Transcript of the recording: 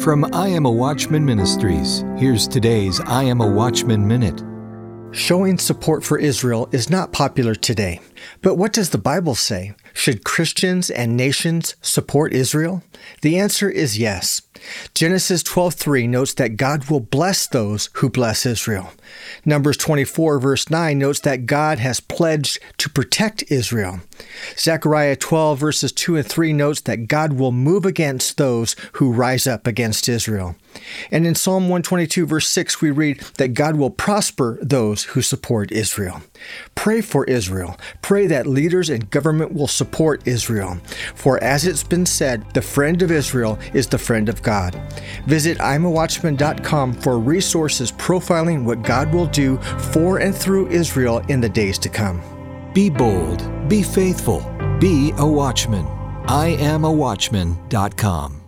From I Am a Watchman Ministries, here's today's I Am a Watchman Minute. Showing support for Israel is not popular today. But what does the Bible say? Should Christians and nations support Israel? The answer is yes. Genesis 12:3 notes that God will bless those who bless Israel. Numbers 24 verse 9 notes that God has pledged to protect Israel. Zechariah 12 verses 2 and 3 notes that God will move against those who rise up against Israel. And in Psalm 122 verse 6 we read that God will prosper those who support Israel. Pray for Israel. Pray that leaders and government will support Israel. For as it's been said, the friend of Israel is the friend of God. Visit imawatchman.com for resources profiling what God will do for and through Israel in the days to come. Be bold, be faithful, be a watchman. I am a watchman.com.